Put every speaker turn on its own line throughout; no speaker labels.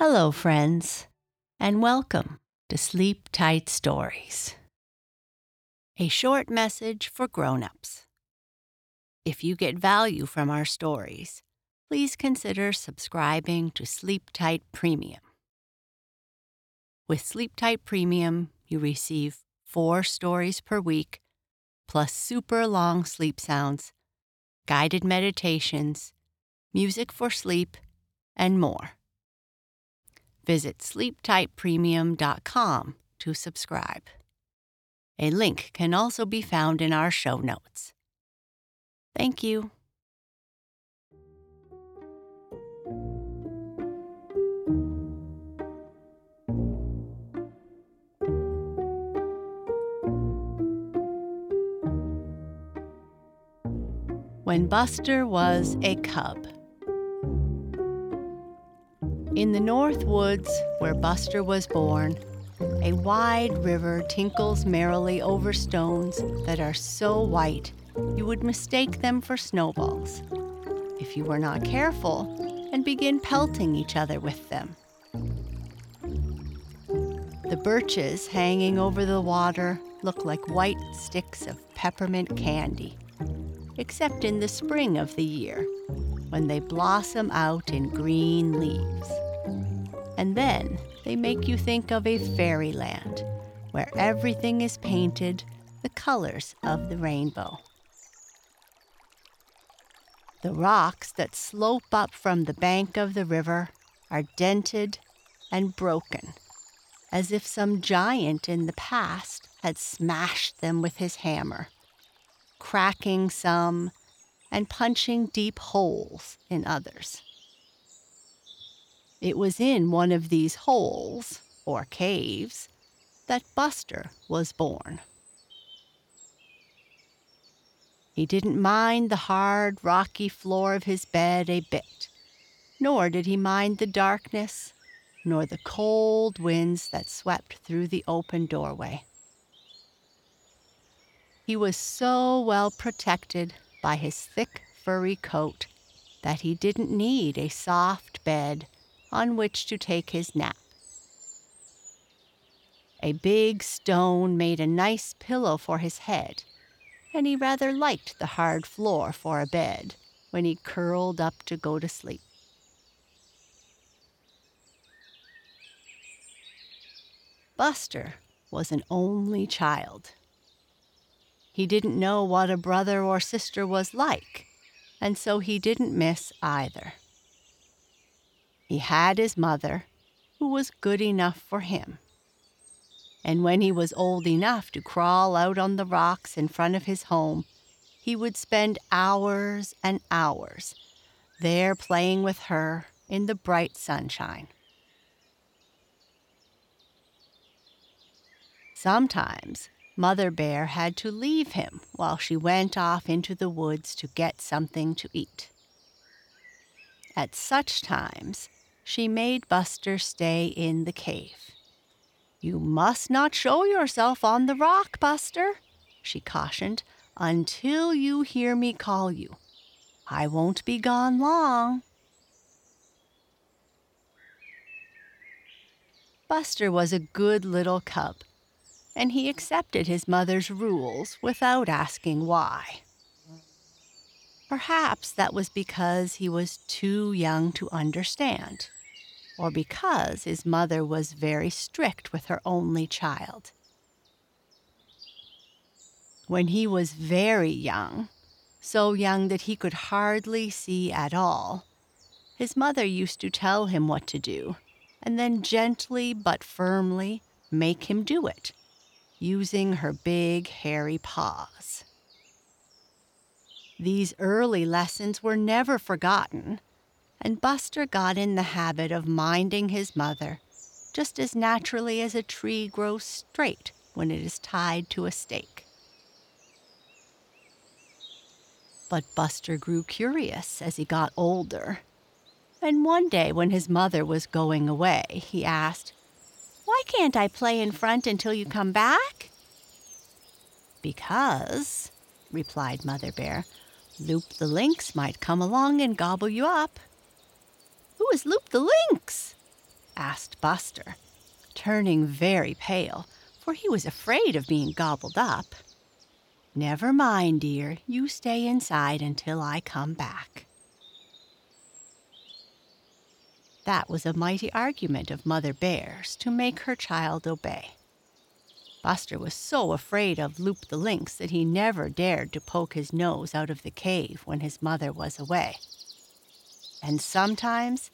Hello, friends, and welcome to Sleep Tight Stories. A short message for grown-ups. If you get value from our stories, please consider subscribing to Sleep Tight Premium. With Sleep Tight Premium, you receive four stories per week, plus super long sleep sounds, guided meditations, music for sleep, and more. Visit sleeptightpremium.com to subscribe. A link can also be found in our show notes. Thank you. When Buster was a cub. In the North Woods, where Buster was born, a wide river tinkles merrily over stones that are so white you would mistake them for snowballs if you were not careful and begin pelting each other with them. The birches hanging over the water look like white sticks of peppermint candy, except in the spring of the year when they blossom out in green leaves. And then they make you think of a fairyland where everything is painted the colors of the rainbow. The rocks that slope up from the bank of the river are dented and broken, as if some giant in the past had smashed them with his hammer, cracking some and punching deep holes in others. It was in one of these holes, or caves, that Buster was born. He didn't mind the hard, rocky floor of his bed a bit, nor did he mind the darkness, nor the cold winds that swept through the open doorway. He was so well protected by his thick, furry coat that he didn't need a soft bed on which to take his nap. A big stone made a nice pillow for his head, and he rather liked the hard floor for a bed when he curled up to go to sleep. Buster was an only child. He didn't know what a brother or sister was like, and so he didn't miss either. He had his mother, who was good enough for him. And when he was old enough to crawl out on the rocks in front of his home, he would spend hours and hours there playing with her in the bright sunshine. Sometimes Mother Bear had to leave him while she went off into the woods to get something to eat. At such times, she made Buster stay in the cave. You must not show yourself on the rock, Buster, she cautioned, until you hear me call you. I won't be gone long. Buster was a good little cub, and he accepted his mother's rules without asking why. Perhaps that was because he was too young to understand or because his mother was very strict with her only child. When he was very young, so young that he could hardly see at all, his mother used to tell him what to do, and then gently but firmly make him do it, using her big hairy paws. These early lessons were never forgotten and Buster got in the habit of minding his mother just as naturally as a tree grows straight when it is tied to a stake. But Buster grew curious as he got older. And one day when his mother was going away, he asked, Why can't I play in front until you come back? Because, replied Mother Bear, Loup the Lynx might come along and gobble you up. Is Loup the Lynx? asked Buster, turning very pale, for he was afraid of being gobbled up. Never mind, dear. You stay inside until I come back. That was a mighty argument of Mother Bear's to make her child obey. Buster was so afraid of Loup the Lynx that he never dared to poke his nose out of the cave when his mother was away. And sometimes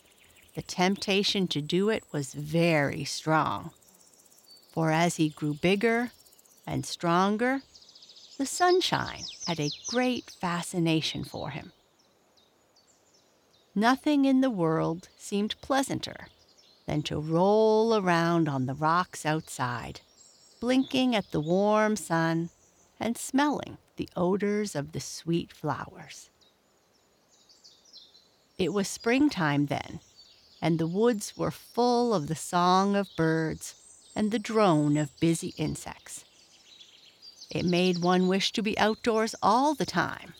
the temptation to do it was very strong. For as he grew bigger and stronger, the sunshine had a great fascination for him. Nothing in the world seemed pleasanter than to roll around on the rocks outside blinking at the warm sun and smelling the odors of the sweet flowers. It was springtime then, and the woods were full of the song of birds and the drone of busy insects. It made one wish to be outdoors all the time.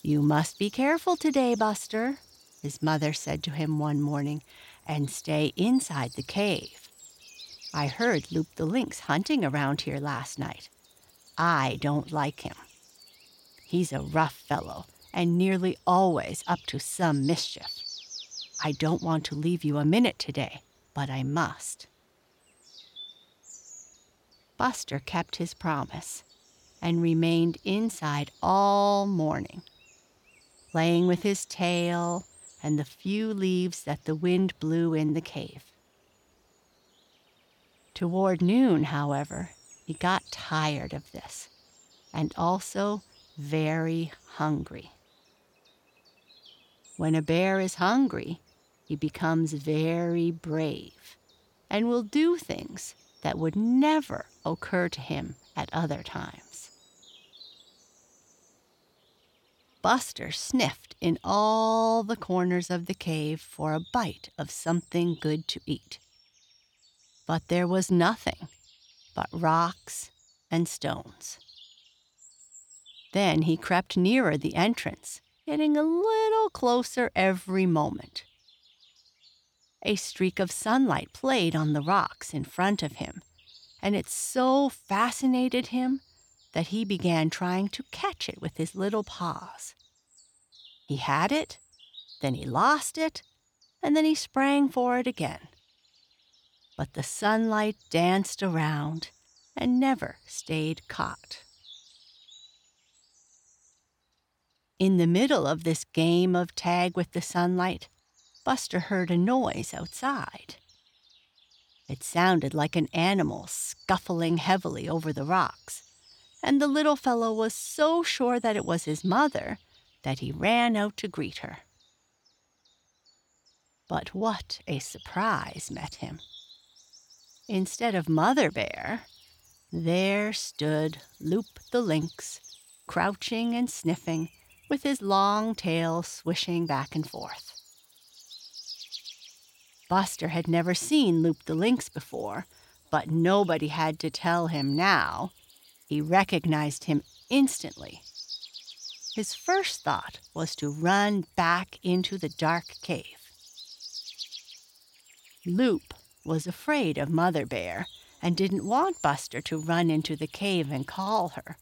You must be careful today, Buster, his mother said to him one morning, and stay inside the cave. I heard Loup the Lynx hunting around here last night. I don't like him. He's a rough fellow and nearly always up to some mischief. I don't want to leave you a minute today, but I must. Buster kept his promise and remained inside all morning, playing with his tail and the few leaves that the wind blew in the cave. Toward noon, however, he got tired of this and also very hungry. When a bear is hungry, he becomes very brave and will do things that would never occur to him at other times. Buster sniffed in all the corners of the cave for a bite of something good to eat. But there was nothing but rocks and stones. Then he crept nearer the entrance, getting a little closer every moment. A streak of sunlight played on the rocks in front of him, and it so fascinated him that he began trying to catch it with his little paws. He had it, then he lost it, and then he sprang for it again but the sunlight danced around and never stayed caught. In the middle of this game of tag with the sunlight, Buster heard a noise outside. It sounded like an animal scuffling heavily over the rocks, and the little fellow was so sure that it was his mother that he ran out to greet her. But what a surprise met him! Instead of Mother Bear, there stood Loup the Lynx, crouching and sniffing, with his long tail swishing back and forth. Buster had never seen Loup the Lynx before, but nobody had to tell him now. He recognized him instantly. His first thought was to run back into the dark cave. Loup was afraid of Mother Bear and didn't want Buster to run into the cave and call her,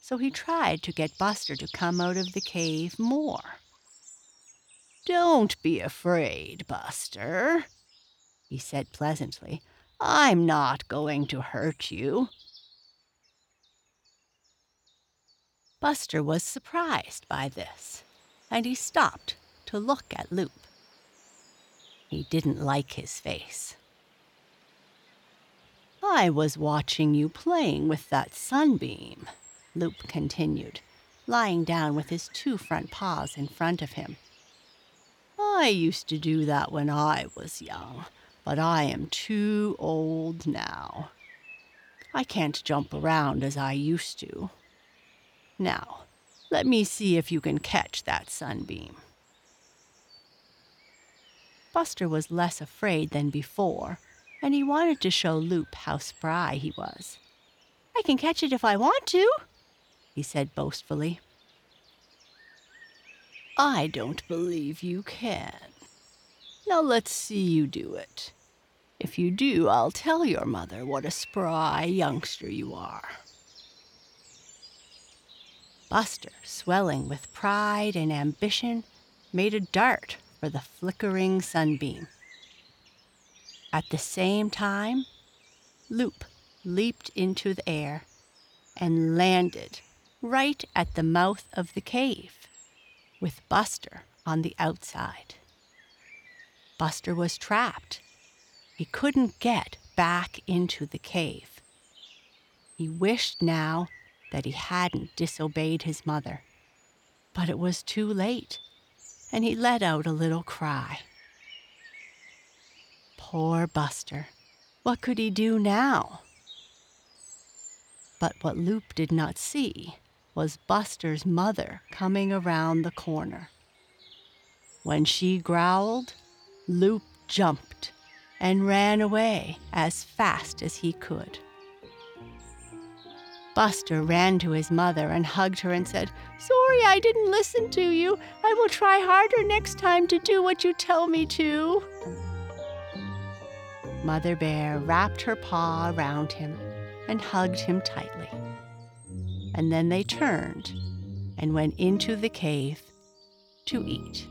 so he tried to get Buster to come out of the cave more. Don't be afraid, Buster, he said pleasantly. I'm not going to hurt you. Buster was surprised by this, and he stopped to look at Loup. He didn't like his face. I was watching you playing with that sunbeam, Loup continued, lying down with his two front paws in front of him. I used to do that when I was young, but I am too old now. I can't jump around as I used to. Now, let me see if you can catch that sunbeam. Buster was less afraid than before and he wanted to show Loup how spry he was. I can catch it if I want to, he said boastfully. I don't believe you can. Now let's see you do it. If you do, I'll tell your mother what a spry youngster you are. Buster, swelling with pride and ambition, made a dart for the flickering sunbeam. At the same time, Loup leaped into the air and landed right at the mouth of the cave, with Buster on the outside. Buster was trapped. He couldn't get back into the cave. He wished now that he hadn't disobeyed his mother, but it was too late, and he let out a little cry. Poor Buster. What could he do now? But what Loup did not see was Buster's mother coming around the corner. When she growled, Loup jumped and ran away as fast as he could. Buster ran to his mother and hugged her and said, Sorry I didn't listen to you. I will try harder next time to do what you tell me to. Mother Bear wrapped her paw around him and hugged him tightly. And then they turned and went into the cave to eat.